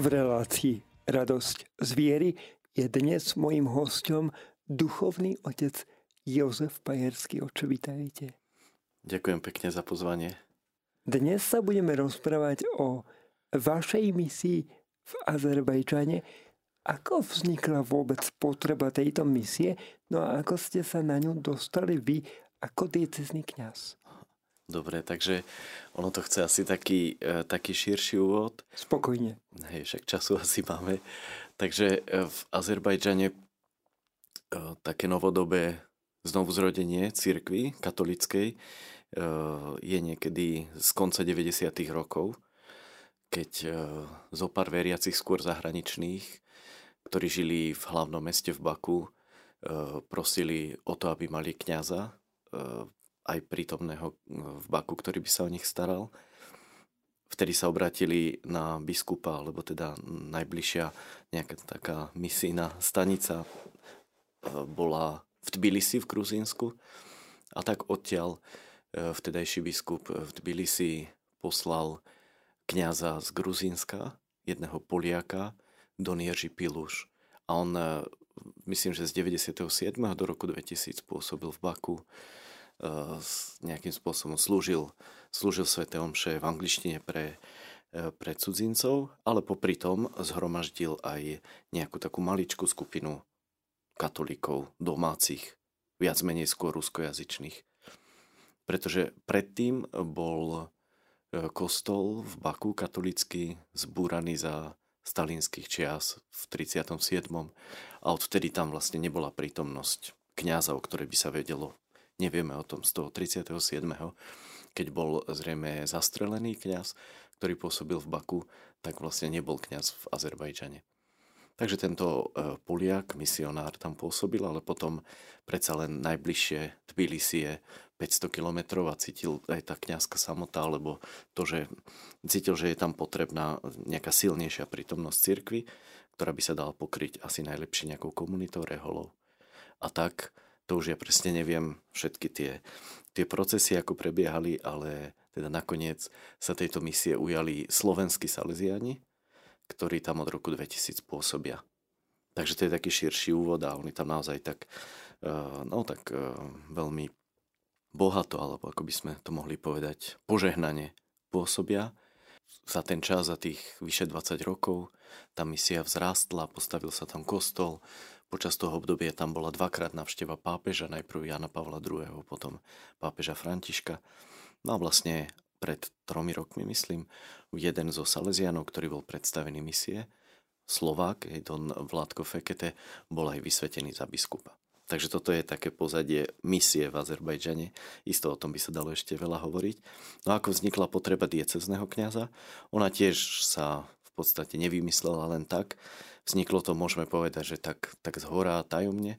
V relácii Radosť z viery je dnes mojim hostom duchovný otec Jozef Pajerský. Oče, vitajte. Ďakujem pekne za pozvanie. Dnes sa budeme rozprávať o vašej misii v Azerbajdžane. Ako vznikla vôbec potreba tejto misie? No a ako ste sa na ňu dostali vy ako diecezný kňaz? Dobre, takže ono to chce asi taký, e, taký širší úvod. Spokojne. Hej, však času asi máme. Takže e, v Azerbajdžane e, také novodobé znovuzrodenie církvy katolickej je niekedy z konca 90. rokov, keď zo pár veriacich skôr zahraničných, ktorí žili v hlavnom meste v Baku, prosili o to, aby mali kňaza aj prítomného v Baku, ktorý by sa o nich staral. Vtedy sa obratili na biskupa, alebo teda najbližšia nejaká taká misijná stanica e, bola v Tbilisi v Gruzínsku. A tak odtiaľ e, vtedajší biskup v Tbilisi poslal kňaza z Gruzínska, jedného Poliaka, Don Jerzy Piluš. A on, e, myslím, že z 97. do roku 2000 pôsobil v Baku nejakým spôsobom slúžil, slúžil Svete Omše v angličtine pre, e, pre cudzincov, ale popri tom zhromaždil aj nejakú takú maličkú skupinu katolíkov domácich, viac menej skôr ruskojazyčných. Pretože predtým bol e, kostol v Baku katolický zbúraný za stalinských čias v 37. A odvtedy tam vlastne nebola prítomnosť kňaza, o ktorej by sa vedelo Nevieme o tom z toho 37. keď bol zrejme zastrelený kňaz, ktorý pôsobil v Baku, tak vlastne nebol kňaz v Azerbajdžane. Takže tento e, Poliak, misionár tam pôsobil, ale potom predsa len najbližšie Tbilisi je 500 kilometrov a cítil aj tá kňazka samota, alebo to, že cítil, že je tam potrebná nejaká silnejšia prítomnosť cirkvy, ktorá by sa dala pokryť asi najlepšie nejakou komunitou reholov. A tak to už ja presne neviem všetky tie, tie procesy, ako prebiehali, ale teda nakoniec sa tejto misie ujali slovenskí salesiani, ktorí tam od roku 2000 pôsobia. Takže to je taký širší úvod a oni tam naozaj tak, eh, no tak eh, veľmi bohato, alebo ako by sme to mohli povedať, požehnanie pôsobia. Za ten čas, za tých vyše 20 rokov, tá misia vzrástla, postavil sa tam kostol, Počas toho obdobia tam bola dvakrát navšteva pápeža, najprv Jana Pavla II, potom pápeža Františka. No a vlastne pred tromi rokmi, myslím, jeden zo Salesianov, ktorý bol predstavený misie, Slovák, Don Vládko Fekete, bol aj vysvetený za biskupa. Takže toto je také pozadie misie v Azerbajdžane. Isto o tom by sa dalo ešte veľa hovoriť. No ako vznikla potreba diecezného kňaza? Ona tiež sa v podstate nevymyslela len tak. Vzniklo to, môžeme povedať, že tak, tak zhora tajomne,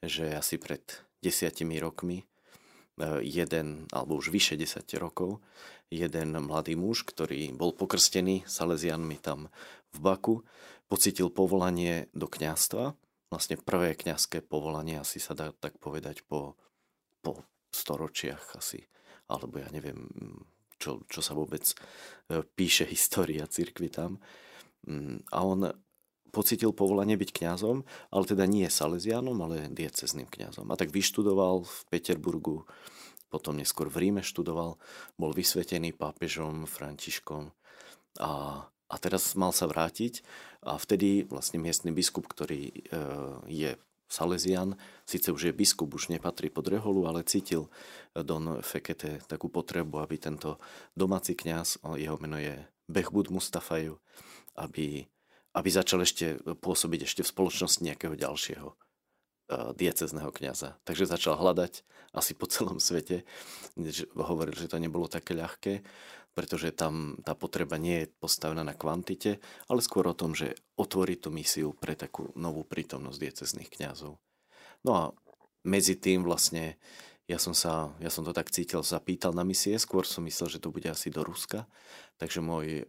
že asi pred desiatimi rokmi e, jeden, alebo už vyše 10 rokov, jeden mladý muž, ktorý bol pokrstený Salesianmi tam v Baku, pocitil povolanie do kňastva, vlastne prvé kňazské povolanie, asi sa dá tak povedať po, po storočiach asi, alebo ja neviem, čo, čo sa vôbec e, píše história cirkvi tam. Mm, a on pocitil povolanie byť kňazom, ale teda nie salesianom, ale diecezným kňazom. A tak vyštudoval v Peterburgu, potom neskôr v Ríme študoval, bol vysvetený pápežom Františkom a, a teraz mal sa vrátiť a vtedy vlastne miestny biskup, ktorý e, je Salesian, síce už je biskup, už nepatrí pod reholu, ale cítil Don Fekete takú potrebu, aby tento domáci kňaz, jeho meno je Behbud Mustafaju, aby aby začal ešte pôsobiť ešte v spoločnosti nejakého ďalšieho eh, diecezného kniaza. Takže začal hľadať asi po celom svete. Hovoril, že to nebolo také ľahké, pretože tam tá potreba nie je postavená na kvantite, ale skôr o tom, že otvorí tú misiu pre takú novú prítomnosť diecezných kňazov. No a medzi tým vlastne ja som, sa, ja som to tak cítil, zapýtal na misie, skôr som myslel, že to bude asi do Ruska, takže môj e,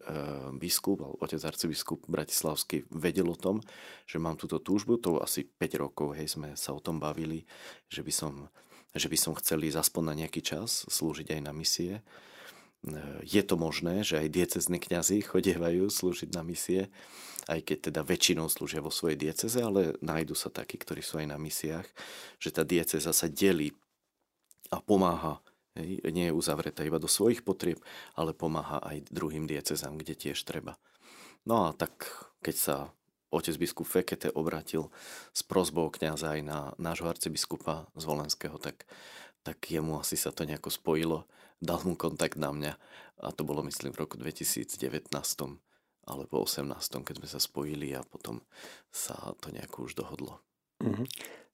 biskup, otec arcibiskup Bratislavský vedel o tom, že mám túto túžbu, to asi 5 rokov, hej, sme sa o tom bavili, že by som, že by som chceli aspoň na nejaký čas slúžiť aj na misie. je to možné, že aj diecezní kňazi chodievajú slúžiť na misie, aj keď teda väčšinou slúžia vo svojej dieceze, ale nájdu sa takí, ktorí sú aj na misiách, že tá dieceza sa delí a pomáha. Hej, nie je uzavretá iba do svojich potrieb, ale pomáha aj druhým diecezám, kde tiež treba. No a tak, keď sa otec biskup Fekete obratil s prozbou kniaza aj na nášho arcibiskupa z Volenského, tak, tak jemu asi sa to nejako spojilo. Dal mu kontakt na mňa a to bolo myslím v roku 2019 alebo 18, keď sme sa spojili a potom sa to nejako už dohodlo. Mm-hmm.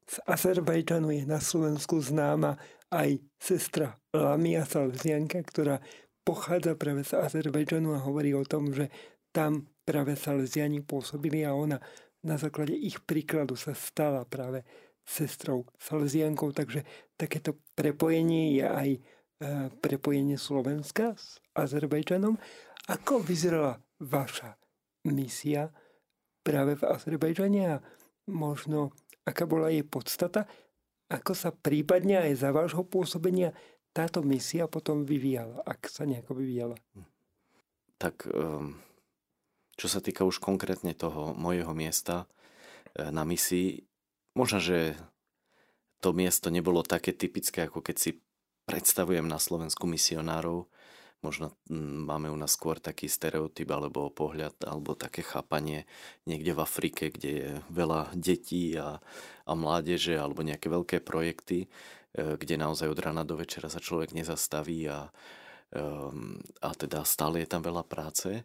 Z Azerbajdžanu je na Slovensku známa aj sestra Lamia Salzianka, ktorá pochádza práve z Azerbajdžanu a hovorí o tom, že tam práve Salesiani pôsobili a ona na základe ich príkladu sa stala práve sestrou Salesiankou, takže takéto prepojenie je aj e, prepojenie Slovenska s Azerbajdžanom. Ako vyzerala vaša misia práve v Azerbajdžane a možno aká bola jej podstata, ako sa prípadne aj za vášho pôsobenia táto misia potom vyvíjala, ak sa nejako vyvíjala? Tak um, čo sa týka už konkrétne toho mojeho miesta e, na misii, možno, že to miesto nebolo také typické, ako keď si predstavujem na Slovensku misionárov. Možno máme u nás skôr taký stereotyp alebo pohľad, alebo také chápanie niekde v Afrike, kde je veľa detí a, a mládeže, alebo nejaké veľké projekty, e, kde naozaj od rána do večera sa človek nezastaví a, ehm, a teda stále je tam veľa práce. E,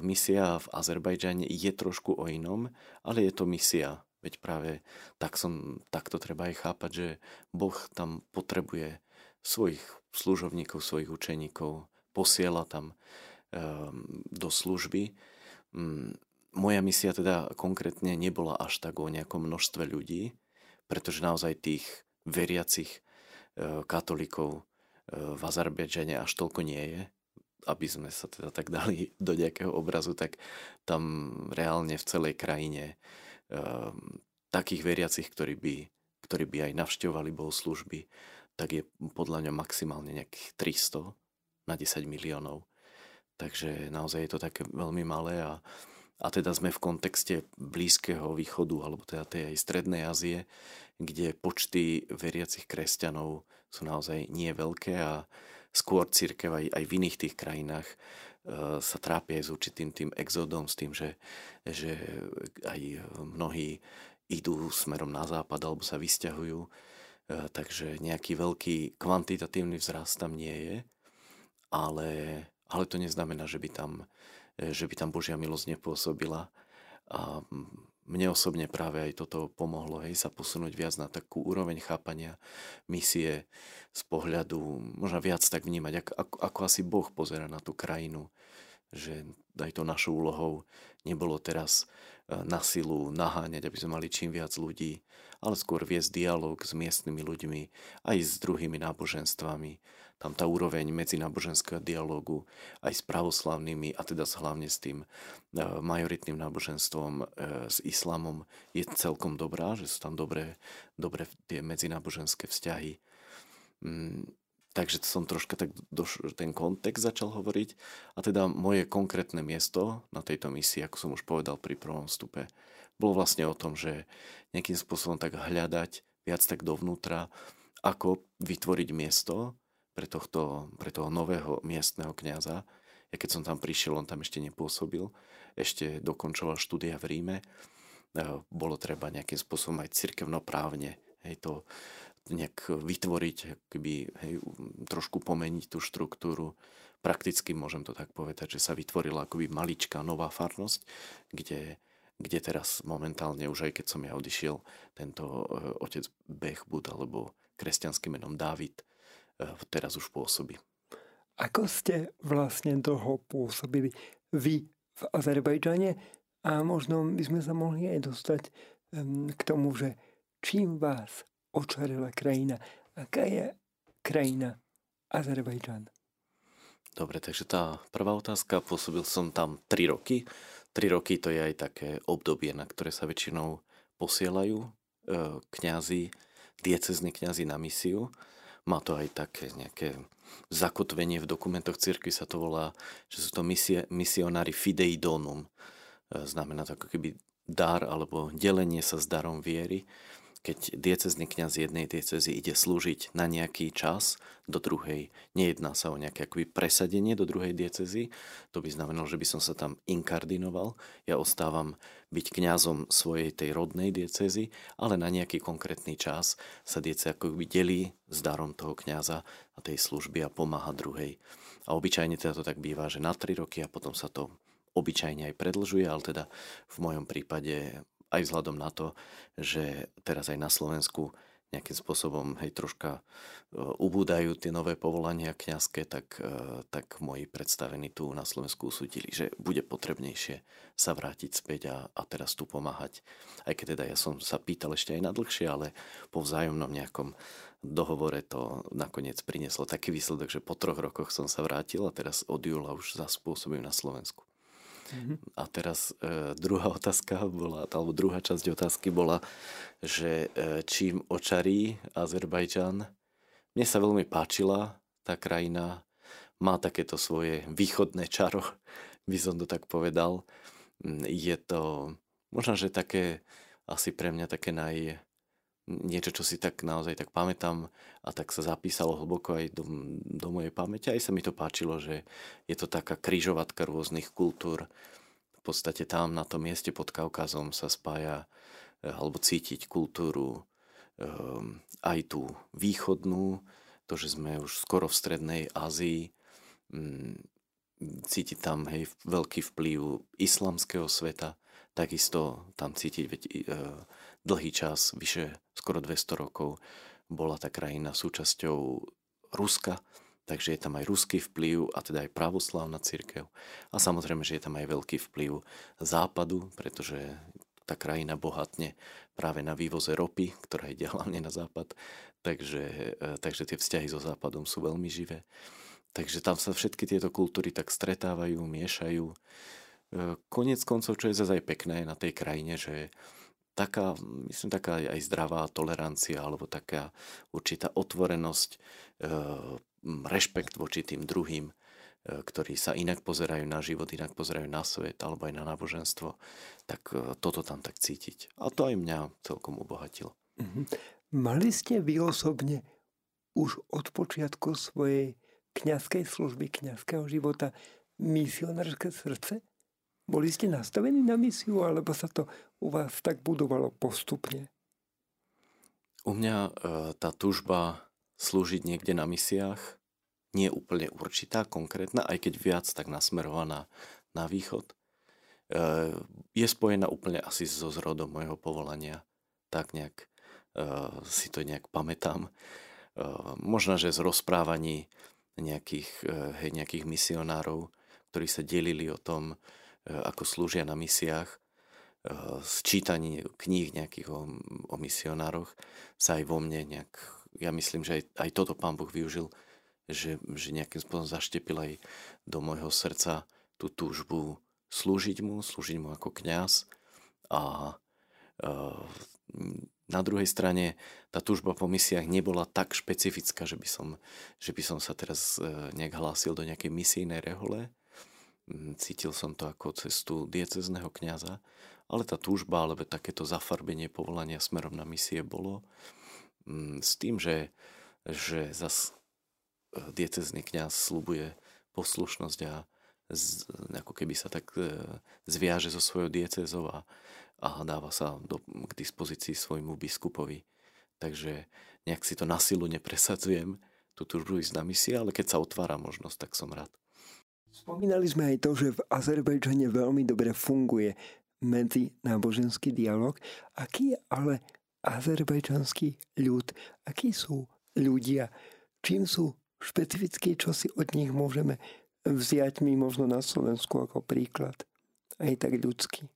misia v Azerbajdžane je trošku o inom, ale je to misia. Veď práve tak som, takto treba aj chápať, že Boh tam potrebuje svojich služovníkov, svojich učeníkov, posiela tam um, do služby. Um, moja misia teda konkrétne nebola až tak o nejakom množstve ľudí, pretože naozaj tých veriacich uh, katolíkov uh, v Azerbajdžane až toľko nie je aby sme sa teda tak dali do nejakého obrazu, tak tam reálne v celej krajine um, takých veriacich, ktorí by, ktorí by aj navštevovali bohoslužby, tak je podľa mňa maximálne nejakých 300 na 10 miliónov. Takže naozaj je to také veľmi malé a, a teda sme v kontexte Blízkeho východu alebo teda tej aj Strednej Ázie, kde počty veriacich kresťanov sú naozaj nie veľké a skôr církev aj, aj v iných tých krajinách e, sa trápia aj s určitým tým exodom, s tým, že, že aj mnohí idú smerom na západ alebo sa vysťahujú. E, takže nejaký veľký kvantitatívny vzrast tam nie je, ale, ale to neznamená, že by tam, e, že by tam Božia milosť nepôsobila. A mne osobne práve aj toto pomohlo, hej, sa posunúť viac na takú úroveň chápania misie z pohľadu, možno viac tak vnímať, ako, ako, ako asi Boh pozera na tú krajinu, že aj to našou úlohou nebolo teraz na silu naháňať, aby sme mali čím viac ľudí, ale skôr viesť dialog s miestnymi ľuďmi, aj s druhými náboženstvami, tam tá úroveň medzináboženského dialogu aj s pravoslavnými a teda hlavne s tým e, majoritným náboženstvom, e, s islamom je celkom dobrá, že sú tam dobré, dobré tie medzináboženské vzťahy. Takže som troška tak doš- ten kontext začal hovoriť a teda moje konkrétne miesto na tejto misii, ako som už povedal pri prvom vstupe, bolo vlastne o tom, že nejakým spôsobom tak hľadať viac tak dovnútra, ako vytvoriť miesto, pre, tohto, pre toho nového miestneho kňaza. Ja keď som tam prišiel, on tam ešte nepôsobil, ešte dokončoval štúdia v Ríme. E, bolo treba nejakým spôsobom aj cirkevnoprávne hej, to nejak vytvoriť, keby, hej, trošku pomeniť tú štruktúru. Prakticky môžem to tak povedať, že sa vytvorila akoby maličká nová farnosť, kde, kde teraz momentálne, už aj keď som ja odišiel, tento e, otec Bechbud alebo kresťanským menom Dávid E, teraz už pôsobí. Ako ste vlastne dlho pôsobili vy v Azerbajdžane a možno by sme sa mohli aj dostať k tomu, že čím vás očarila krajina, aká je krajina Azerbajdžan? Dobre, takže tá prvá otázka, pôsobil som tam 3 roky. 3 roky to je aj také obdobie, na ktoré sa väčšinou posielajú e, kňazi, diecezní kňazi na misiu má to aj také nejaké zakotvenie v dokumentoch cirkvi sa to volá, že sú to misie, misionári fidei donum. Znamená to ako keby dar alebo delenie sa s darom viery keď diecezný kňaz jednej diecezy ide slúžiť na nejaký čas do druhej, nejedná sa o nejaké akoby presadenie do druhej diecezy, to by znamenalo, že by som sa tam inkardinoval, ja ostávam byť kňazom svojej tej rodnej diecezy, ale na nejaký konkrétny čas sa diece akoby delí s darom toho kňaza a tej služby a pomáha druhej. A obyčajne teda to tak býva, že na 3 roky a potom sa to obyčajne aj predlžuje, ale teda v mojom prípade aj vzhľadom na to, že teraz aj na Slovensku nejakým spôsobom hej, troška e, ubúdajú tie nové povolania kňazské, tak, e, tak moji predstavení tu na Slovensku usúdili, že bude potrebnejšie sa vrátiť späť a, a teraz tu pomáhať. Aj keď teda ja som sa pýtal ešte aj na dlhšie, ale po vzájomnom nejakom dohovore to nakoniec prinieslo taký výsledok, že po troch rokoch som sa vrátil a teraz od júla už zaspôsobím na Slovensku. Mm-hmm. A teraz e, druhá otázka bola, alebo druhá časť otázky bola, že e, čím očarí Azerbajdžan. Mne sa veľmi páčila tá krajina, má takéto svoje východné čaro, by som to tak povedal. Mm, je to možno, že také, asi pre mňa také naj, niečo, čo si tak naozaj tak pamätám a tak sa zapísalo hlboko aj do, do mojej pamäte. Aj sa mi to páčilo, že je to taká kryžovatka rôznych kultúr. V podstate tam na tom mieste pod Kaukazom sa spája eh, alebo cítiť kultúru um, aj tú východnú, to, že sme už skoro v strednej Ázii, um, cítiť tam hej, veľký vplyv islamského sveta, takisto tam cítiť veď, uh, dlhý čas, vyše skoro 200 rokov, bola tá krajina súčasťou Ruska, takže je tam aj ruský vplyv a teda aj pravoslávna církev. A samozrejme, že je tam aj veľký vplyv západu, pretože tá krajina bohatne práve na vývoze ropy, ktorá ide hlavne na západ, takže, e, takže tie vzťahy so západom sú veľmi živé. Takže tam sa všetky tieto kultúry tak stretávajú, miešajú. E, konec koncov, čo je zase aj pekné na tej krajine, že taká, myslím, taká aj zdravá tolerancia alebo taká určitá otvorenosť, e, rešpekt voči tým druhým, e, ktorí sa inak pozerajú na život, inak pozerajú na svet alebo aj na náboženstvo, tak e, toto tam tak cítiť. A to aj mňa celkom obohatilo. Mm-hmm. Mali ste vy osobne už od počiatku svojej kňazskej služby, kňazského života misionárske srdce? Boli ste nastavení na misiu, alebo sa to u vás tak budovalo postupne? U mňa e, tá tužba slúžiť niekde na misiách nie je úplne určitá, konkrétna, aj keď viac tak nasmerovaná na východ. E, je spojená úplne asi so zrodom mojho povolania. Tak nejak e, si to nejak pamätám. Možno, že z rozprávaní nejakých, hej, nejakých misionárov, ktorí sa delili o tom, ako slúžia na misiách, e, z čítaní kníh nejakých o, o misionároch sa aj vo mne nejak, ja myslím, že aj, aj toto pán Boh využil, že, že nejakým spôsobom zaštepil aj do môjho srdca tú túžbu slúžiť mu, slúžiť mu ako kňaz. A e, na druhej strane tá túžba po misiách nebola tak špecifická, že by som, že by som sa teraz nejak hlásil do nejakej misijnej rehole, cítil som to ako cestu diecezného kňaza, ale tá túžba alebo takéto zafarbenie povolania smerom na misie bolo mm, s tým, že, že zas e, diecezný kňaz slubuje poslušnosť a z, ako keby sa tak e, zviaže so svojou diecezou a, a dáva sa do, k dispozícii svojmu biskupovi. Takže nejak si to na silu nepresadzujem, tú túžbu ísť na misie, ale keď sa otvára možnosť, tak som rád. Spomínali sme aj to, že v Azerbajdžane veľmi dobre funguje medzi náboženský dialog. Aký je ale azerbajdžanský ľud? Akí sú ľudia? Čím sú špecifickí, čo si od nich môžeme vziať my možno na Slovensku ako príklad? Aj tak ľudský.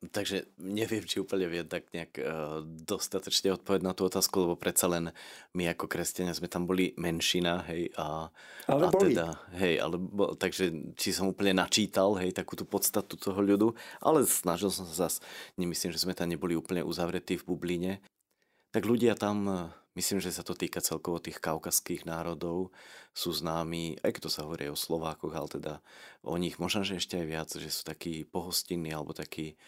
Takže neviem, či úplne viem tak nejak uh, dostatočne odpovedať na tú otázku, lebo predsa len my ako kresťania sme tam boli menšina, hej, a, ale a boli. teda, hej, ale, takže či som úplne načítal, hej, takú tú podstatu toho ľudu, ale snažil som sa zase, nemyslím, že sme tam neboli úplne uzavretí v bubline. Tak ľudia tam Myslím, že sa to týka celkovo tých kaukaských národov. Sú známi, aj kto sa hovorí o Slovákoch, ale teda o nich možno, že ešte aj viac, že sú takí pohostinní alebo takí,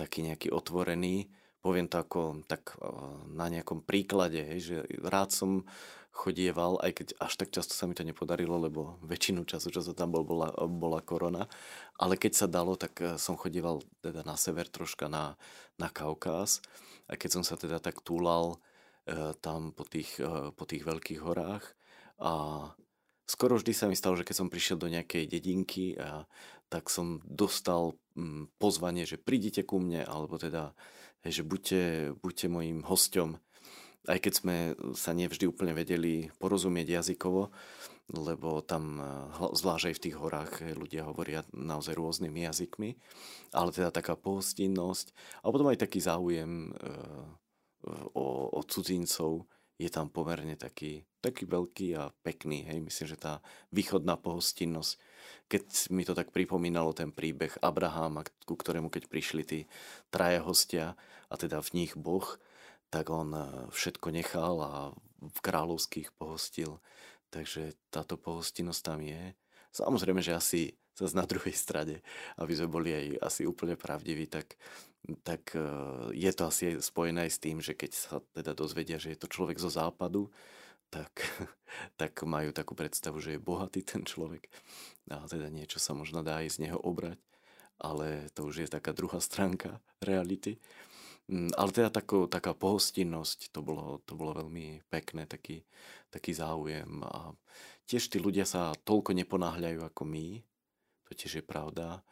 takí nejakí otvorení. Poviem to ako tak eh, na nejakom príklade, že rád som chodieval, aj keď až tak často sa mi to nepodarilo, lebo väčšinu času, čo sa tam bol, bola, bola korona. Ale keď sa dalo, tak eh, som chodieval teda na sever troška na, na Kaukaz. A keď som sa teda tak túlal E, tam po tých, po tých veľkých horách a skoro vždy sa mi stalo, že keď som prišiel do nejakej dedinky, a, tak som dostal mm, pozvanie, že prídite ku mne, alebo teda, že buďte, buďte mojim hosťom. Aj keď sme sa nevždy úplne vedeli porozumieť jazykovo, lebo tam, e, zvlášť aj v tých horách, ľudia hovoria naozaj rôznymi jazykmi, ale teda taká pohostinnosť a potom aj taký záujem o, o cudzincov je tam pomerne taký, taký veľký a pekný. Hej. Myslím, že tá východná pohostinnosť, keď mi to tak pripomínalo ten príbeh Abraháma, ku ktorému keď prišli tí traja hostia a teda v nich Boh, tak on e, všetko nechal a v kráľovských pohostil. Takže táto pohostinnosť tam je. Samozrejme, že asi zase na druhej strane, aby sme boli aj asi úplne pravdiví, tak tak e, je to asi spojené aj s tým, že keď sa teda dozvedia, že je to človek zo západu, tak, tak majú takú predstavu, že je bohatý ten človek. A teda niečo sa možno dá aj z neho obrať, ale to už je taká druhá stránka reality. Mm, ale teda tako, taká pohostinnosť, to bolo, to bolo veľmi pekné, taký, taký záujem. A tiež tí ľudia sa toľko neponáhľajú ako my, to tiež je pravda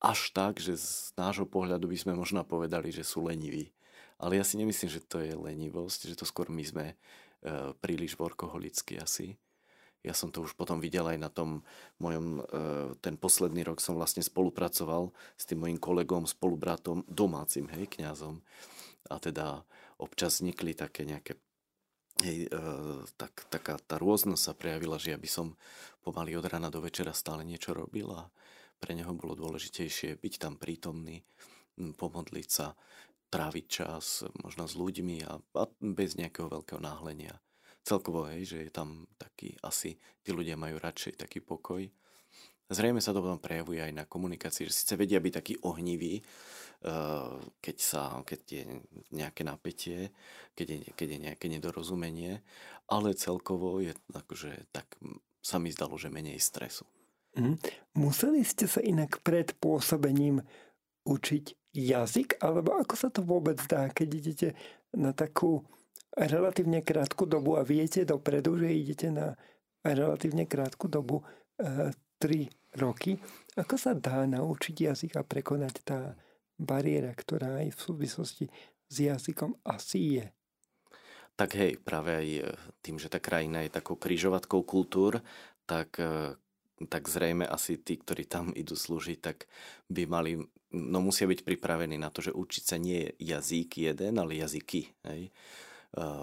až tak, že z nášho pohľadu by sme možno povedali, že sú leniví. Ale ja si nemyslím, že to je lenivosť, že to skôr my sme e, príliš workoholicky asi. Ja som to už potom videl aj na tom mojom, e, ten posledný rok som vlastne spolupracoval s tým mojim kolegom, spolubratom, domácim, hej, kňazom. A teda občas vznikli také nejaké Hej, e, tak, taká tá rôznosť sa prejavila, že ja by som pomaly od rána do večera stále niečo robil a pre neho bolo dôležitejšie byť tam prítomný, pomodliť sa, tráviť čas možno s ľuďmi a, a bez nejakého veľkého náhlenia. Celkovo, hej, že je tam taký, asi tí ľudia majú radšej taký pokoj. Zrejme sa to potom prejavuje aj na komunikácii, že síce vedia byť taký ohnivý, keď, sa, keď je nejaké napätie, keď je, keď je nejaké nedorozumenie, ale celkovo je akože, tak sa mi zdalo, že menej stresu. Mm. Museli ste sa inak pred pôsobením učiť jazyk, alebo ako sa to vôbec dá, keď idete na takú relatívne krátku dobu a viete dopredu, že idete na relatívne krátku dobu, e, 3 roky. Ako sa dá naučiť jazyk a prekonať tá bariéra, ktorá aj v súvislosti s jazykom asi je? Tak hej, práve aj e, tým, že tá krajina je takou kryžovatkou kultúr, tak e, tak zrejme asi tí, ktorí tam idú slúžiť, tak by mali, no musia byť pripravení na to, že učiť sa nie je jazyk jeden, ale jazyky. Hej?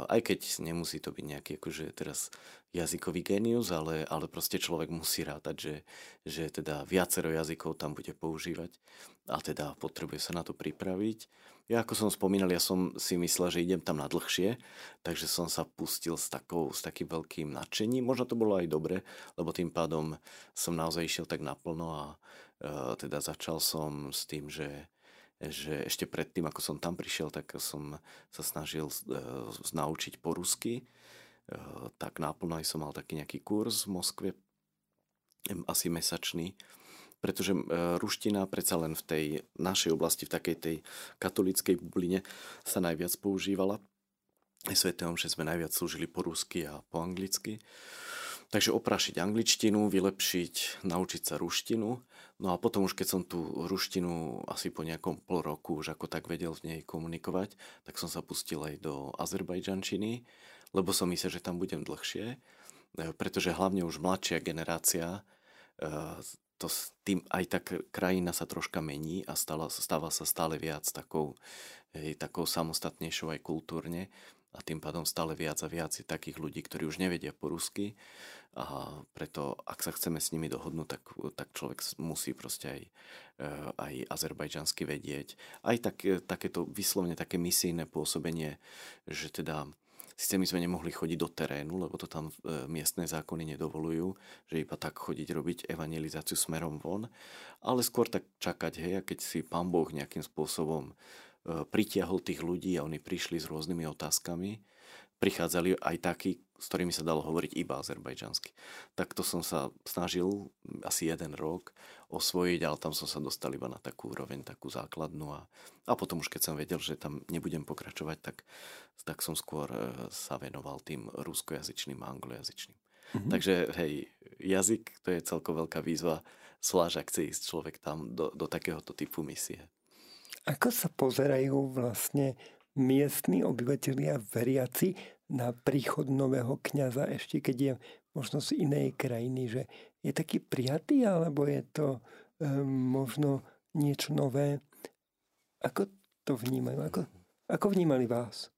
Aj keď nemusí to byť nejaký akože teraz jazykový genius, ale, ale proste človek musí rátať, že, že teda viacero jazykov tam bude používať a teda potrebuje sa na to pripraviť ja ako som spomínal, ja som si myslel, že idem tam na dlhšie, takže som sa pustil s, takou, s takým veľkým nadšením. Možno to bolo aj dobre, lebo tým pádom som naozaj išiel tak naplno a e, teda začal som s tým, že že ešte predtým, ako som tam prišiel, tak som sa snažil e, naučiť po rusky. E, tak náplno aj som mal taký nejaký kurz v Moskve, asi mesačný pretože e, ruština predsa len v tej našej oblasti, v takej tej katolíckej bubline sa najviac používala. Aj svetom, že sme najviac slúžili po rusky a po anglicky. Takže oprašiť angličtinu, vylepšiť, naučiť sa ruštinu. No a potom už keď som tú ruštinu asi po nejakom pol roku už ako tak vedel v nej komunikovať, tak som sa pustil aj do azerbajdžančiny, lebo som myslel, že tam budem dlhšie, e, pretože hlavne už mladšia generácia to tým aj tá krajina sa troška mení a stáva, stáva sa stále viac takou, takou samostatnejšou aj kultúrne a tým pádom stále viac a viac je takých ľudí, ktorí už nevedia po rusky a preto ak sa chceme s nimi dohodnúť, tak, tak človek musí proste aj, e, aj azerbajdžansky vedieť. Aj tak, takéto vyslovne také misijné pôsobenie, že teda Sice my sme nemohli chodiť do terénu, lebo to tam e, miestne zákony nedovolujú, že iba tak chodiť robiť evangelizáciu smerom von, ale skôr tak čakať, hej, a keď si pán Boh nejakým spôsobom e, pritiahol tých ľudí a oni prišli s rôznymi otázkami, prichádzali aj takí, s ktorými sa dalo hovoriť iba azerbajdžansky. Takto som sa snažil asi jeden rok osvojiť, ale tam som sa dostal iba na takú úroveň, takú základnú a, a potom už keď som vedel, že tam nebudem pokračovať, tak, tak som skôr e, sa venoval tým ruskojazyčným a anglojazyčným. Mm-hmm. Takže hej, jazyk to je celko veľká výzva, zvlášť ak chce ísť človek tam do, do takéhoto typu misie. Ako sa pozerajú vlastne miestni obyvateľia veriaci na príchod nového kňaza, ešte keď je možno z inej krajiny, že je taký prijatý, alebo je to e, možno niečo nové. Ako to vnímajú? Ako, ako vnímali vás?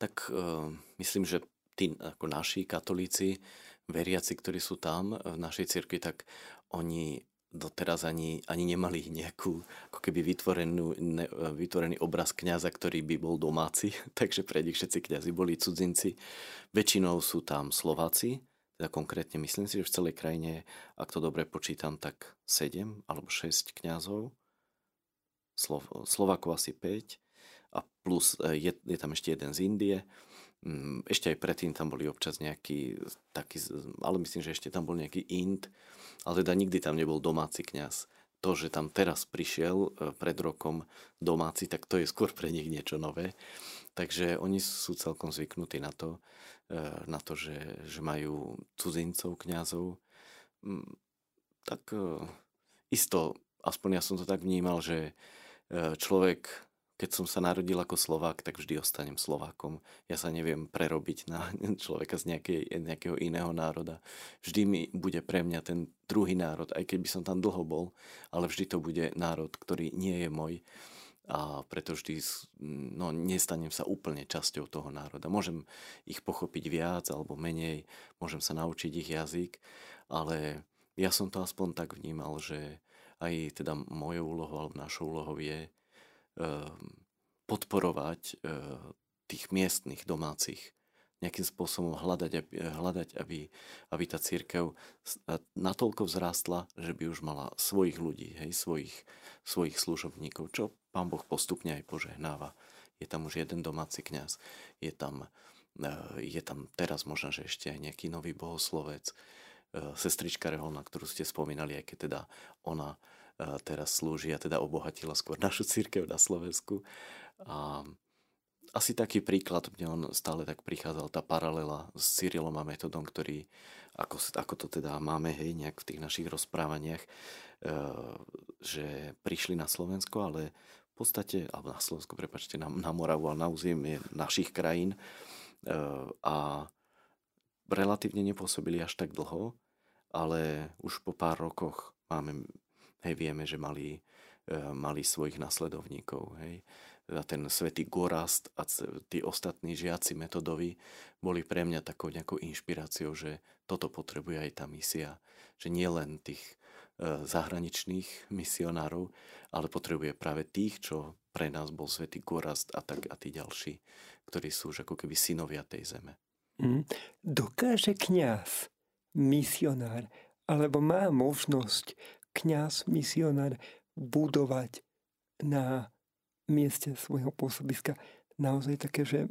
Tak e, myslím, že tí ako naši katolíci, veriaci, ktorí sú tam v našej cirkvi, tak oni doteraz ani, ani nemali nejakú ako keby vytvorenú, ne, vytvorený obraz kňaza, ktorý by bol domáci, takže pre nich všetci kňazi boli cudzinci. Väčšinou sú tam Slováci, teda konkrétne myslím si, že v celej krajine, ak to dobre počítam, tak 7 alebo 6 kňazov, Slo, Slovákov asi 5 a plus e, je, je tam ešte jeden z Indie. Mm, ešte aj predtým tam boli občas nejaký taký, ale myslím, že ešte tam bol nejaký Ind, ale teda nikdy tam nebol domáci kňaz. To, že tam teraz prišiel e, pred rokom domáci, tak to je skôr pre nich niečo nové. Takže oni sú celkom zvyknutí na to, e, na to že, že majú cudzincov, kňazov. Mm, tak e, isto, aspoň ja som to tak vnímal, že človek keď som sa narodil ako Slovák, tak vždy ostanem Slovákom. Ja sa neviem prerobiť na človeka z nejakej, nejakého iného národa. Vždy mi bude pre mňa ten druhý národ, aj keď by som tam dlho bol, ale vždy to bude národ, ktorý nie je môj a preto vždy no, nestanem sa úplne časťou toho národa. Môžem ich pochopiť viac alebo menej, môžem sa naučiť ich jazyk, ale ja som to aspoň tak vnímal, že aj teda mojou úlohou alebo našou úlohou je podporovať ehm, tých miestnych domácich nejakým spôsobom hľadať, hľadať aby, aby tá církev natoľko vzrástla, že by už mala svojich ľudí, hej, svojich, svojich služobníkov, čo pán Boh postupne aj požehnáva. Je tam už jeden domáci kňaz, je tam, ehm, je tam teraz možno, že ešte aj nejaký nový bohoslovec, sestrička Reholna, ktorú ste spomínali, aj keď teda ona teraz slúži a teda obohatila skôr našu církev na Slovensku. A asi taký príklad, mne on stále tak prichádzal, tá paralela s Cyrilom a metodom, ktorý, ako, ako to teda máme, hej, nejak v tých našich rozprávaniach, e, že prišli na Slovensko, ale v podstate, alebo na Slovensko, prepačte, na, na Moravu a na územie našich krajín e, a relatívne nepôsobili až tak dlho, ale už po pár rokoch máme Hej, vieme, že mali, e, mali svojich nasledovníkov. Hej. A ten svätý Gorast a tí ostatní žiaci metodovi boli pre mňa takou nejakou inšpiráciou, že toto potrebuje aj tá misia. Že nie len tých e, zahraničných misionárov, ale potrebuje práve tých, čo pre nás bol svätý Gorast a, tak, a tí ďalší, ktorí sú už ako keby synovia tej zeme. Mm. Dokáže kňaz, misionár, alebo má možnosť kňaz, misionár budovať na mieste svojho pôsobiska naozaj také, že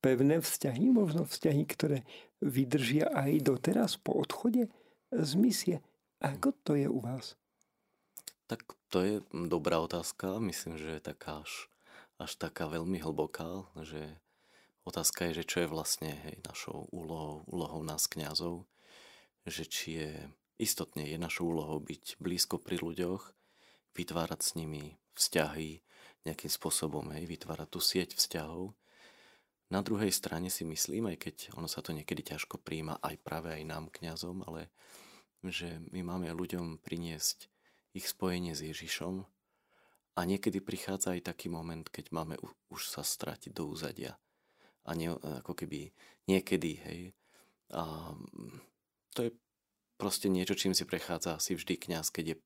pevné vzťahy, možno vzťahy, ktoré vydržia aj doteraz po odchode z misie. Ako to je u vás? Tak to je dobrá otázka. Myslím, že je taká až, až taká veľmi hlboká, že otázka je, že čo je vlastne hej, našou úlohou, úlohou nás kňazov, že či je Istotne je našou úlohou byť blízko pri ľuďoch, vytvárať s nimi vzťahy nejakým spôsobom, hej, vytvárať tú sieť vzťahov. Na druhej strane si myslím, aj keď ono sa to niekedy ťažko príjma aj práve aj nám, kňazom, ale že my máme ľuďom priniesť ich spojenie s Ježišom a niekedy prichádza aj taký moment, keď máme už sa stratiť do úzadia. A nie, ako keby niekedy, hej. A to je proste niečo, čím si prechádza asi vždy kňaz, keď je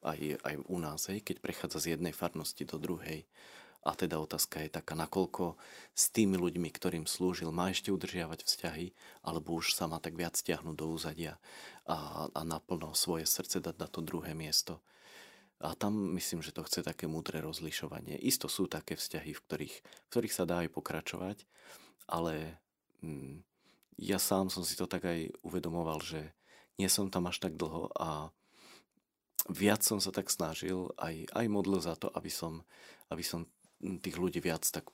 aj, aj u nás, hej, keď prechádza z jednej farnosti do druhej A teda otázka je taká, nakoľko s tými ľuďmi, ktorým slúžil, má ešte udržiavať vzťahy, alebo už sa má tak viac stiahnuť do úzadia a, a naplno svoje srdce dať na to druhé miesto. A tam myslím, že to chce také múdre rozlišovanie. Isto sú také vzťahy, v ktorých, v ktorých sa dá aj pokračovať, ale mm, ja sám som si to tak aj uvedomoval, že nie som tam až tak dlho a viac som sa tak snažil, aj, aj modlil za to, aby som, aby som tých ľudí viac tak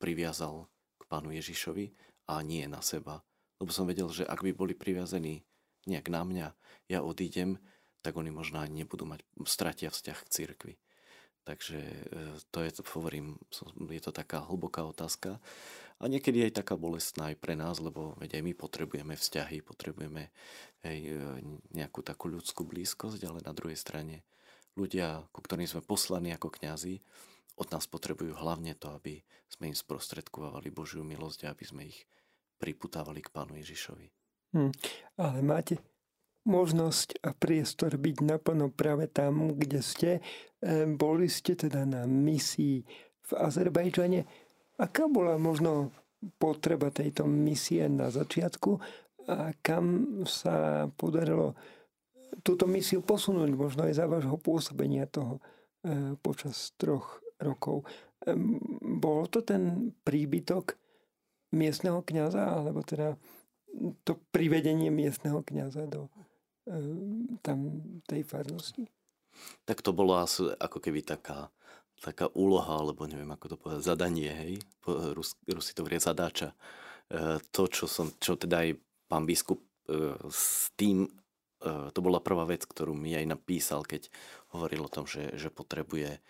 priviazal k pánu Ježišovi a nie na seba. Lebo som vedel, že ak by boli priviazení nejak na mňa, ja odídem, tak oni možno ani nebudú mať, stratia vzťah k cirkvi. Takže e, to je, hovorím, je to taká hlboká otázka. A niekedy aj taká bolestná aj pre nás, lebo veď aj my potrebujeme vzťahy, potrebujeme aj e, nejakú takú ľudskú blízkosť, ale na druhej strane ľudia, ku ktorým sme poslaní ako kňazi, od nás potrebujú hlavne to, aby sme im sprostredkovali Božiu milosť a aby sme ich priputávali k Pánu Ježišovi. Hmm, ale máte možnosť a priestor byť naplno práve tam, kde ste. E, boli ste teda na misii v Azerbajdžane. Aká bola možno potreba tejto misie na začiatku a kam sa podarilo túto misiu posunúť, možno aj za vášho pôsobenia toho e, počas troch rokov. Bol to ten príbytok miestneho kniaza, alebo teda to privedenie miestneho kniaza do tam tej farnosti? Tak to bolo asi ako keby taká, taká úloha, alebo neviem ako to povedať, zadanie, hej, Rus, Rusi to vrie zadáča. E, to, čo som, čo teda aj pán biskup e, s tým, e, to bola prvá vec, ktorú mi aj napísal, keď hovoril o tom, že, že potrebuje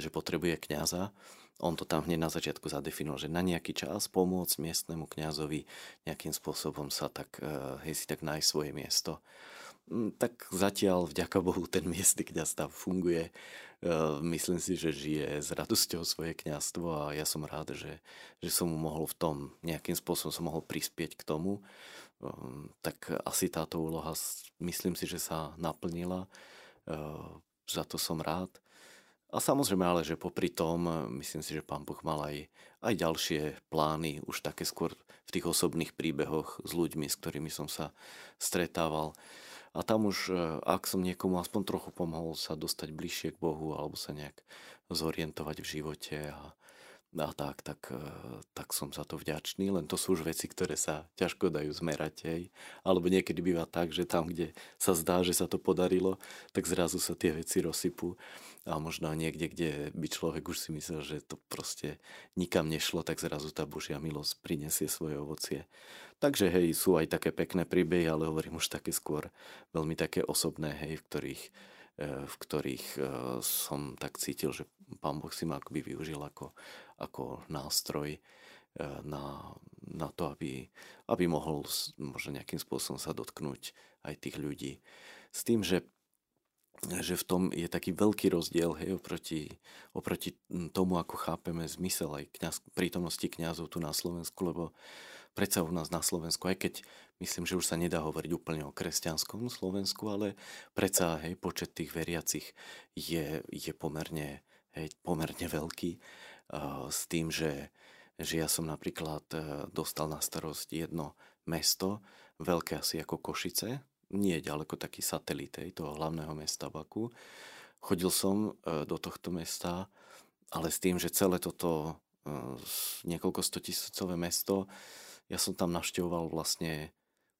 že potrebuje kňaza. On to tam hneď na začiatku zadefinoval, že na nejaký čas pomôcť miestnemu kňazovi nejakým spôsobom sa tak, eh, hej, si tak nájsť svoje miesto. Mm, tak zatiaľ, vďaka Bohu, ten miestny kňaz tam funguje. Eh, myslím si, že žije s radosťou svoje kňazstvo a ja som rád, že, že som mu mohol v tom nejakým spôsobom som mohol prispieť k tomu. Ehm, tak asi táto úloha, myslím si, že sa naplnila. Eh, za to som rád. A samozrejme ale, že popri tom, myslím si, že pán Boh mal aj, aj ďalšie plány, už také skôr v tých osobných príbehoch s ľuďmi, s ktorými som sa stretával. A tam už, e, ak som niekomu aspoň trochu pomohol sa dostať bližšie k Bohu alebo sa nejak zorientovať v živote a, a tak, tak, e, tak som za to vďačný, len to sú už veci, ktoré sa ťažko dajú zmerať. Hej. Alebo niekedy býva tak, že tam, kde sa zdá, že sa to podarilo, tak zrazu sa tie veci rozsypú. A možno niekde, kde by človek už si myslel, že to proste nikam nešlo, tak zrazu tá Božia milosť prinesie svoje ovocie. Takže hej, sú aj také pekné príbehy, ale hovorím už také skôr veľmi také osobné, hej, v ktorých E, v ktorých e, som tak cítil, že pán Boh si ma akoby využil ako, ako nástroj e, na, na to, aby, aby mohol možno nejakým spôsobom sa dotknúť aj tých ľudí. S tým, že že v tom je taký veľký rozdiel hej, oproti, oproti tomu, ako chápeme zmysel aj kniaz, prítomnosti kňazov tu na Slovensku, lebo predsa u nás na Slovensku, aj keď myslím, že už sa nedá hovoriť úplne o kresťanskom Slovensku, ale predsa hej, počet tých veriacich je, je pomerne, hej, pomerne veľký uh, s tým, že, že ja som napríklad uh, dostal na starosť jedno mesto, veľké asi ako Košice, nie ďaleko taký satelit toho hlavného mesta Baku. Chodil som uh, do tohto mesta, ale s tým, že celé toto niekoľko stotisícové mesto, ja som tam navštevoval vlastne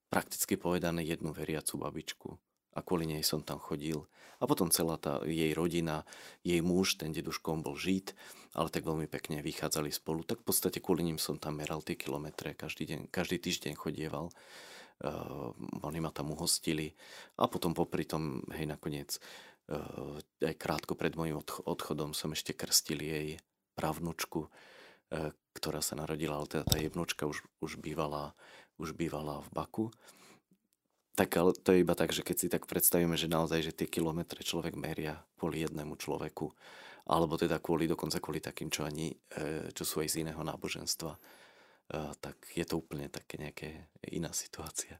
prakticky povedané jednu veriacu babičku. A kvôli nej som tam chodil. A potom celá tá jej rodina, jej muž, ten deduškom bol žít, ale tak veľmi pekne vychádzali spolu. Tak v podstate kvôli nim som tam meral tie kilometre, každý, deň, každý týždeň chodieval. Uh, oni ma tam uhostili a potom popri tom, hej, nakoniec uh, aj krátko pred môjim odchodom som ešte krstil jej pravnučku, uh, ktorá sa narodila, ale teda tá jebnučka už, už bývala už bývala v Baku. Tak ale to je iba tak, že keď si tak predstavíme, že naozaj, že tie kilometre človek meria kvôli jednému človeku, alebo teda kvôli, dokonca kvôli takým, čo ani, e, čo sú aj z iného náboženstva, e, tak je to úplne také nejaké iná situácia.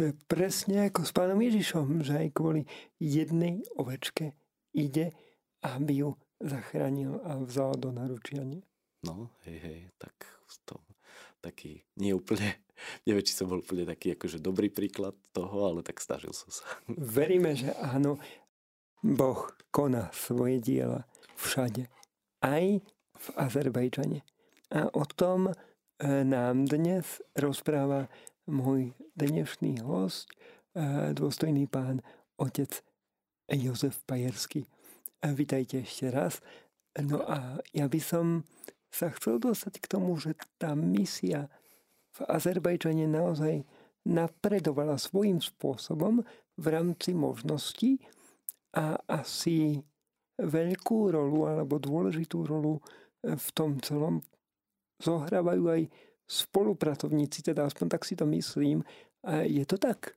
To je presne ako s pánom Ježišom, že aj kvôli jednej ovečke ide, aby ju zachránil a vzal do naručia. No, hej, hej, tak to taký nie úplne, neviem, či som bol úplne taký akože dobrý príklad toho, ale tak snažil som sa. Veríme, že áno, Boh koná svoje diela všade, aj v Azerbajdžane. A o tom e, nám dnes rozpráva môj dnešný host, e, dôstojný pán otec Jozef Pajerský. Vítajte ešte raz. No a ja by som sa chcel dostať k tomu, že tá misia v Azerbajdžane naozaj napredovala svojím spôsobom v rámci možností a asi veľkú rolu alebo dôležitú rolu v tom celom zohrávajú aj spolupracovníci, teda aspoň tak si to myslím. A je to tak?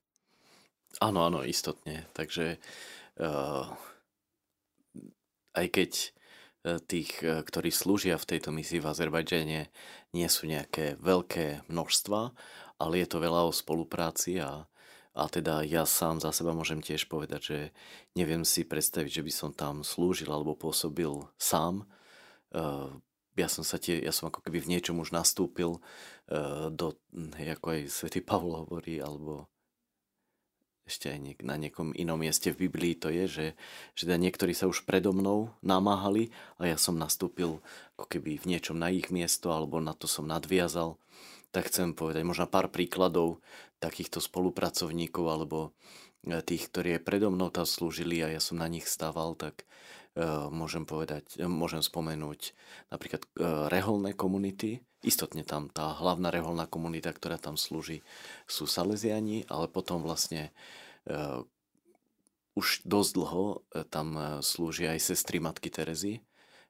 Áno, áno, istotne. Takže uh, aj keď tých, e, ktorí slúžia v tejto misii v Azerbajdžane, nie sú nejaké veľké množstva, ale je to veľa o spolupráci a, a teda ja sám za seba môžem tiež povedať, že neviem si predstaviť, že by som tam slúžil alebo pôsobil sám. E, ja som sa tie, ja som ako keby v niečom už nastúpil do, ako aj svätý Pavol hovorí, alebo ešte aj niek- na niekom inom mieste v Biblii to je, že, že teda niektorí sa už predo mnou namáhali a ja som nastúpil ako keby v niečom na ich miesto alebo na to som nadviazal. Tak chcem povedať možno pár príkladov takýchto spolupracovníkov alebo e, tých, ktorí aj predo mnou tam slúžili a ja som na nich stával, tak uh, môžem povedať, e, môžem spomenúť napríklad uh, reholné komunity. Istotne tam tá hlavná reholná komunita, ktorá tam slúži, sú Salesiani, ale potom vlastne uh, už dosť dlho tam slúžia aj sestry Matky Terezy,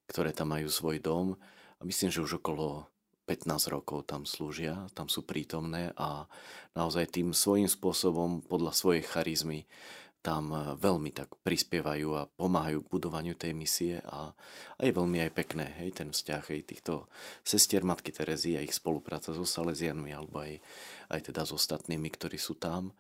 ktoré tam majú svoj dom. A myslím, že už okolo 15 rokov tam slúžia, tam sú prítomné a naozaj tým svojím spôsobom, podľa svojej charizmy, tam e, veľmi tak prispievajú a pomáhajú k budovaniu tej misie a, a je veľmi aj pekné, hej, ten vzťah hej, týchto sestier Matky Terezy a ich spolupráca so Salesianmi alebo aj, aj teda s ostatnými, ktorí sú tam.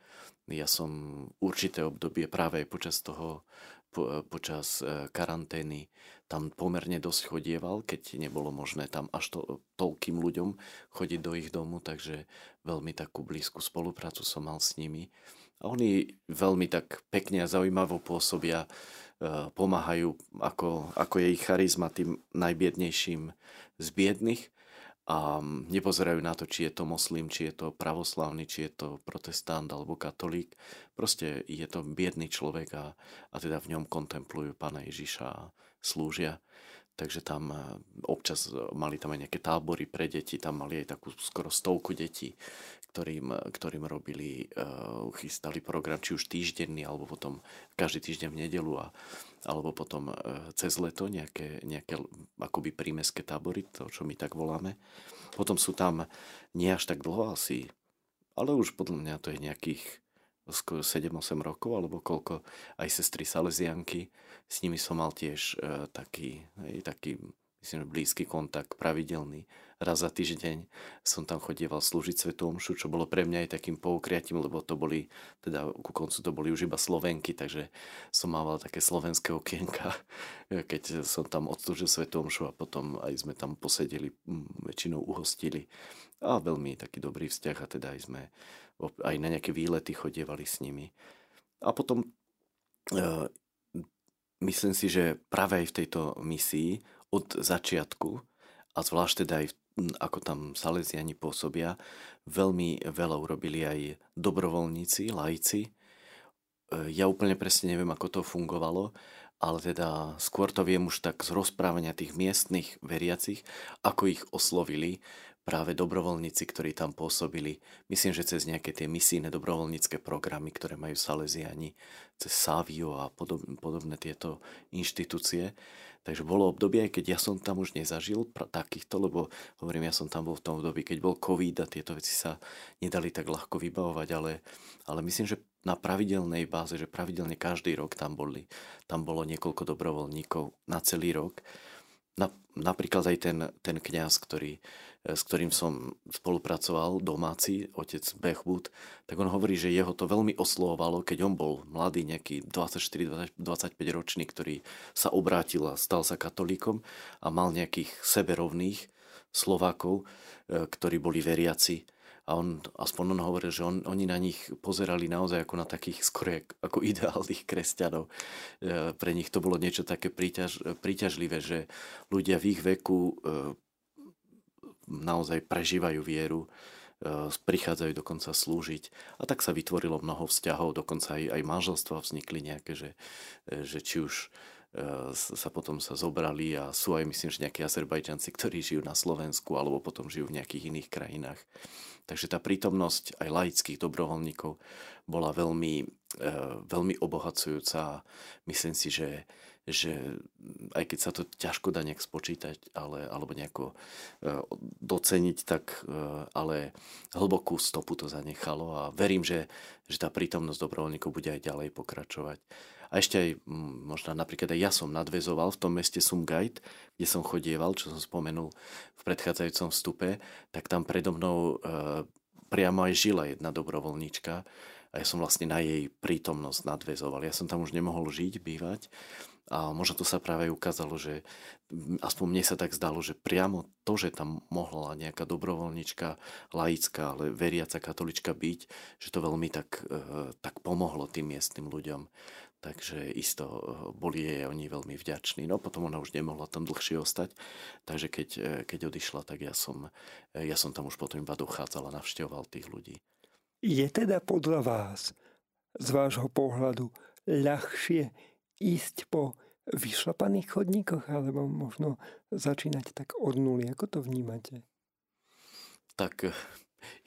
Ja som určité obdobie práve aj počas toho po, počas e, karantény tam pomerne dosť chodieval, keď nebolo možné tam až to, toľkým ľuďom chodiť do ich domu, takže veľmi takú blízku spoluprácu som mal s nimi. Oni veľmi tak pekne a zaujímavo pôsobia, e, pomáhajú, ako, ako je ich charizma tým najbiednejším z biedných a nepozerajú na to, či je to moslim, či je to pravoslavný, či je to protestant alebo katolík. Proste je to biedný človek a, a teda v ňom kontemplujú pána Ježiša a slúžia. Takže tam e, občas mali tam aj nejaké tábory pre deti, tam mali aj takú skoro stovku detí, ktorým, ktorým robili, e, chystali program, či už týždenný, alebo potom každý týždeň v nedelu a alebo potom e, cez leto nejaké, nejaké akoby prímeské tábory, to čo my tak voláme. Potom sú tam nie až tak dlho asi, ale už podľa mňa to je nejakých skoro 7-8 rokov, alebo koľko aj sestry Salesianky. S nimi som mal tiež e, taký, hej, taký myslím, blízky kontakt, pravidelný. Raz za týždeň som tam chodieval slúžiť Svetu Omšu, čo bolo pre mňa aj takým poukriatím, lebo to boli, teda ku koncu to boli už iba Slovenky, takže som mával také slovenské okienka, keď som tam odslúžil Svetu Omšu a potom aj sme tam posedeli, väčšinou uhostili. A veľmi taký dobrý vzťah a teda aj sme aj na nejaké výlety chodievali s nimi. A potom e, myslím si, že práve aj v tejto misii od začiatku a zvlášť teda aj ako tam Salesiani pôsobia, veľmi veľa urobili aj dobrovoľníci, laici. E, ja úplne presne neviem, ako to fungovalo, ale teda skôr to viem už tak z rozprávania tých miestnych veriacich, ako ich oslovili práve dobrovoľníci, ktorí tam pôsobili. Myslím, že cez nejaké tie misijné dobrovoľnícke programy, ktoré majú Salesiani, cez Savio a podobné, podobné tieto inštitúcie. Takže bolo obdobie, keď ja som tam už nezažil takýchto, lebo hovorím, ja som tam bol v tom období, keď bol COVID a tieto veci sa nedali tak ľahko vybavovať, ale, ale myslím, že na pravidelnej báze, že pravidelne každý rok tam boli, tam bolo niekoľko dobrovoľníkov na celý rok. Na, napríklad aj ten, ten kňaz, ktorý s ktorým som spolupracoval, domáci, otec Bechwood, tak on hovorí, že jeho to veľmi oslovovalo, keď on bol mladý, nejaký 24-25 ročný, ktorý sa obrátil a stal sa katolíkom a mal nejakých seberovných Slovákov, e, ktorí boli veriaci. A on, aspoň on hovoril, že on, oni na nich pozerali naozaj ako na takých skoro ako ideálnych kresťanov. E, pre nich to bolo niečo také príťaž, príťažlivé, že ľudia v ich veku e, naozaj prežívajú vieru, e, prichádzajú dokonca slúžiť. A tak sa vytvorilo mnoho vzťahov, dokonca aj, aj manželstva vznikli nejaké, že, e, že či už e, sa potom sa zobrali a sú aj myslím, že nejakí Azerbajdžanci, ktorí žijú na Slovensku alebo potom žijú v nejakých iných krajinách. Takže tá prítomnosť aj laických dobrovoľníkov bola veľmi, veľmi obohacujúca. Myslím si, že že aj keď sa to ťažko dá nejak spočítať ale, alebo nejako e, doceniť, tak e, ale hlbokú stopu to zanechalo a verím, že, že tá prítomnosť dobrovoľníkov bude aj ďalej pokračovať. A ešte aj, možno napríklad aj ja som nadvezoval v tom meste Sumgait, kde som chodieval, čo som spomenul v predchádzajúcom vstupe, tak tam predo mnou e, priamo aj žila jedna dobrovoľníčka a ja som vlastne na jej prítomnosť nadvezoval. Ja som tam už nemohol žiť, bývať, a možno to sa práve ukázalo, že aspoň mne sa tak zdalo, že priamo to, že tam mohla nejaká dobrovoľnička, laická, ale veriaca katolička byť, že to veľmi tak, e, tak pomohlo tým miestnym ľuďom. Takže isto e, boli jej oni veľmi vďační. No potom ona už nemohla tam dlhšie ostať, takže keď, e, keď odišla, tak ja som, ja som tam už potom iba dochádzal a navštevoval tých ľudí. Je teda podľa vás, z vášho pohľadu, ľahšie ísť po vyšlapaných chodníkoch, alebo možno začínať tak od nuly. Ako to vnímate? Tak eh,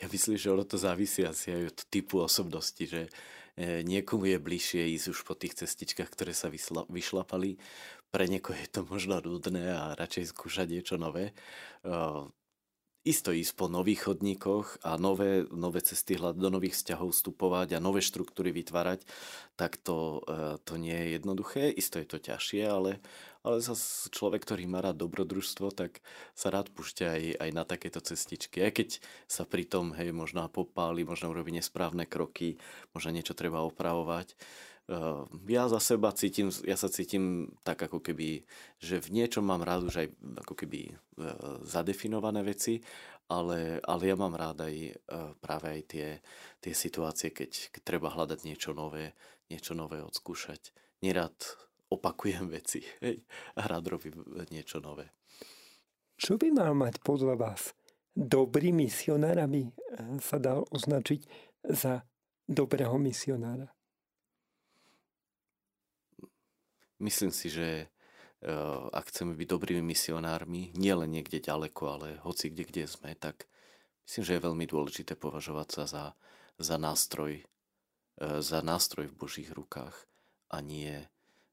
ja myslím, že ono to závisí asi aj od typu osobnosti, že eh, niekomu je bližšie ísť už po tých cestičkách, ktoré sa vyšlapali. Pre niekoho je to možno nudné a radšej skúšať niečo nové. Isto ísť po nových chodníkoch a nové, nové cesty do nových vzťahov vstupovať a nové štruktúry vytvárať, tak to, e, to nie je jednoduché. Isto je to ťažšie, ale, ale zase človek, ktorý má rád dobrodružstvo, tak sa rád púšťa aj, aj na takéto cestičky. Aj keď sa pri tom, hej, možno popáli, možno urobí nesprávne kroky, možno niečo treba opravovať, ja za seba cítim, ja sa cítim tak ako keby, že v niečom mám rád už aj ako keby e, zadefinované veci, ale, ale ja mám rád aj e, práve aj tie, tie situácie, keď, keď treba hľadať niečo nové, niečo nové odskúšať. Nerad opakujem veci hej, a rád robím niečo nové. Čo by mal mať podľa vás dobrý misionár, aby e, sa dal označiť za dobrého misionára? Myslím si, že eh, ak chceme byť dobrými misionármi, nielen niekde ďaleko, ale hoci kde, kde sme, tak myslím, že je veľmi dôležité považovať sa za, za nástroj, eh, za nástroj v Božích rukách a nie,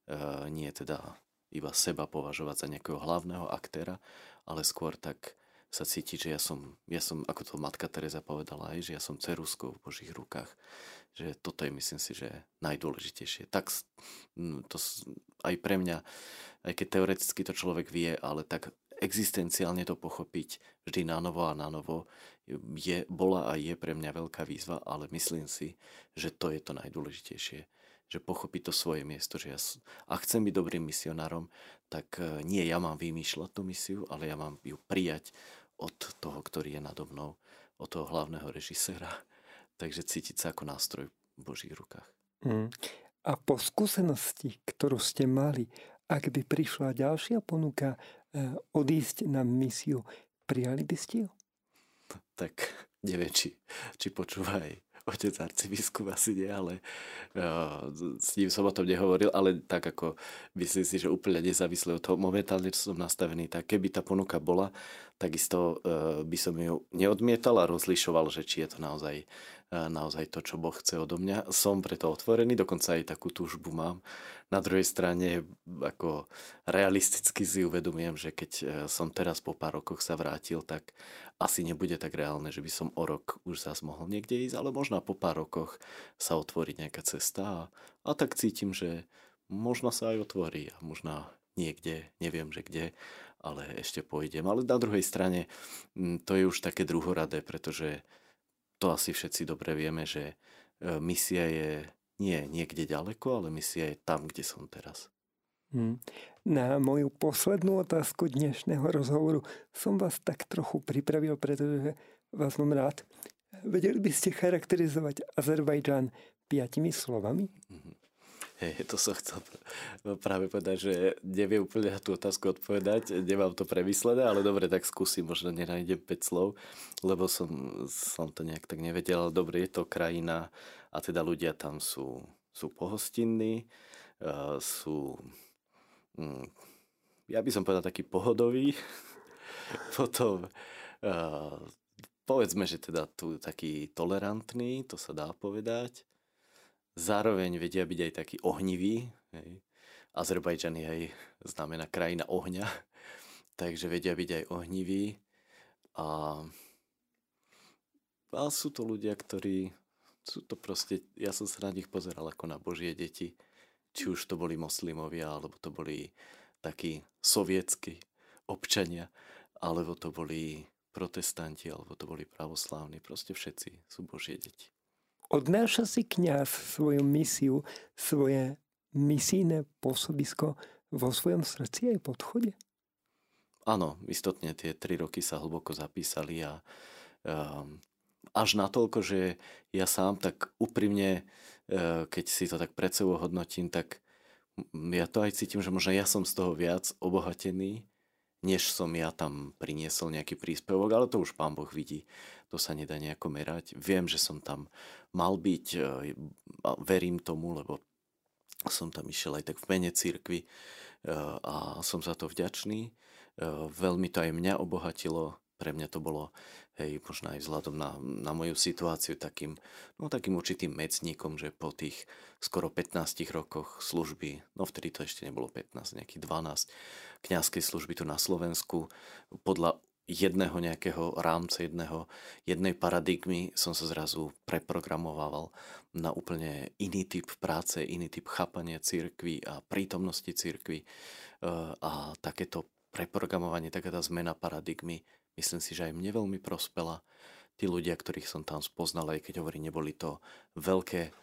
eh, nie teda iba seba považovať za nejakého hlavného aktéra, ale skôr tak sa cítiť, že ja som, ja som, ako to matka Teresa povedala aj, že ja som ceruskou v Božích rukách. Že toto je, myslím si, že najdôležitejšie. Tak to aj pre mňa, aj keď teoreticky to človek vie, ale tak existenciálne to pochopiť vždy na novo a na novo je, bola a je pre mňa veľká výzva, ale myslím si, že to je to najdôležitejšie že pochopiť to svoje miesto, že ja, a chcem byť dobrým misionárom, tak e, nie ja mám vymýšľať tú misiu, ale ja mám ju prijať od toho, ktorý je nado mnou, od toho hlavného režiséra. Takže cítiť sa ako nástroj v Božích rukách. Mm. A po skúsenosti, ktorú ste mali, ak by prišla ďalšia ponuka e, odísť na misiu, prijali by ste ju? Tak neviem, či, či počúvaj otec arcibiskup asi nie, ale uh, s ním som o tom nehovoril, ale tak ako myslím si, že úplne nezávisle od toho momentálne, čo som nastavený, tak keby tá ponuka bola, takisto uh, by som ju neodmietal a rozlišoval, že či je to naozaj naozaj to, čo Boh chce odo mňa. Som preto otvorený, dokonca aj takú túžbu mám. Na druhej strane, ako realisticky si uvedomujem, že keď som teraz po pár rokoch sa vrátil, tak asi nebude tak reálne, že by som o rok už zás mohol niekde ísť, ale možno po pár rokoch sa otvorí nejaká cesta a, a tak cítim, že možno sa aj otvorí a možno niekde, neviem, že kde, ale ešte pôjdem. Ale na druhej strane to je už také druhoradé, pretože to asi všetci dobre vieme, že e, misia je nie niekde ďaleko, ale misia je tam, kde som teraz. Hmm. Na moju poslednú otázku dnešného rozhovoru som vás tak trochu pripravil, pretože vás mám rád. Vedeli by ste charakterizovať Azerbajdžan piatimi slovami? Mm-hmm. To som chcel práve povedať, že neviem úplne na tú otázku odpovedať, nemám to premyslené, ale dobre, tak skúsim, možno nenájdem 5 slov, lebo som, som to nejak tak nevedel, ale dobre, je to krajina a teda ľudia tam sú, sú pohostinní, sú, hm, ja by som povedal taký pohodový, potom povedzme, že teda tu taký tolerantný, to sa dá povedať, zároveň vedia byť aj taký ohnivý. Hej. Azerbajdžan je aj znamená krajina ohňa, takže vedia byť aj ohniví. A, a sú to ľudia, ktorí sú to proste, ja som sa na nich pozeral ako na božie deti. Či už to boli moslimovia, alebo to boli takí sovietskí občania, alebo to boli protestanti, alebo to boli pravoslávni. Proste všetci sú božie deti. Odnáša si kňaz svoju misiu, svoje misijné pôsobisko vo svojom srdci aj podchode? Áno, istotne tie tri roky sa hlboko zapísali a um, až natoľko, že ja sám tak úprimne, keď si to tak pred sebou hodnotím, tak ja to aj cítim, že možno ja som z toho viac obohatený, než som ja tam priniesol nejaký príspevok, ale to už pán Boh vidí to sa nedá nejako merať. Viem, že som tam mal byť, e, verím tomu, lebo som tam išiel aj tak v mene církvy e, a som za to vďačný. Veľmi to aj mňa obohatilo, pre mňa to bolo, hej, možno aj vzhľadom na, na moju situáciu takým, no takým určitým mecníkom, že po tých skoro 15 rokoch služby, no vtedy to ešte nebolo 15, nejakých 12 kňazskej služby tu na Slovensku, podľa jedného nejakého rámca, jedného, jednej paradigmy som sa zrazu preprogramoval na úplne iný typ práce, iný typ chápania církvy a prítomnosti církvy e, a takéto preprogramovanie, taká tá zmena paradigmy, myslím si, že aj mne veľmi prospela. Tí ľudia, ktorých som tam spoznal, aj keď hovorí, neboli to veľké,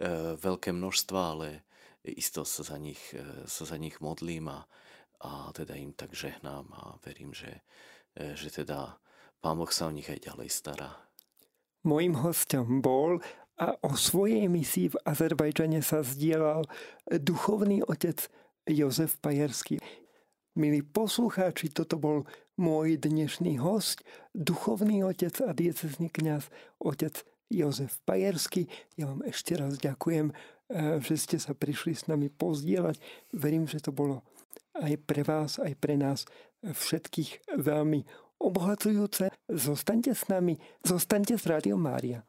e, veľké množstva, ale isto sa za nich, e, sa za nich modlím a, a teda im tak žehnám a verím, že, E, že teda Pán Boh sa o nich aj ďalej stará. Mojím hostom bol a o svojej misii v Azerbajdžane sa zdieľal duchovný otec Jozef Pajerský. Milí poslucháči, toto bol môj dnešný host, duchovný otec a diecezný kňaz, otec Jozef Pajerský. Ja vám ešte raz ďakujem, e, že ste sa prišli s nami pozdieľať. Verím, že to bolo aj pre vás, aj pre nás všetkých veľmi obohacujúce. Zostaňte s nami, zostaňte s Rádiom Mária.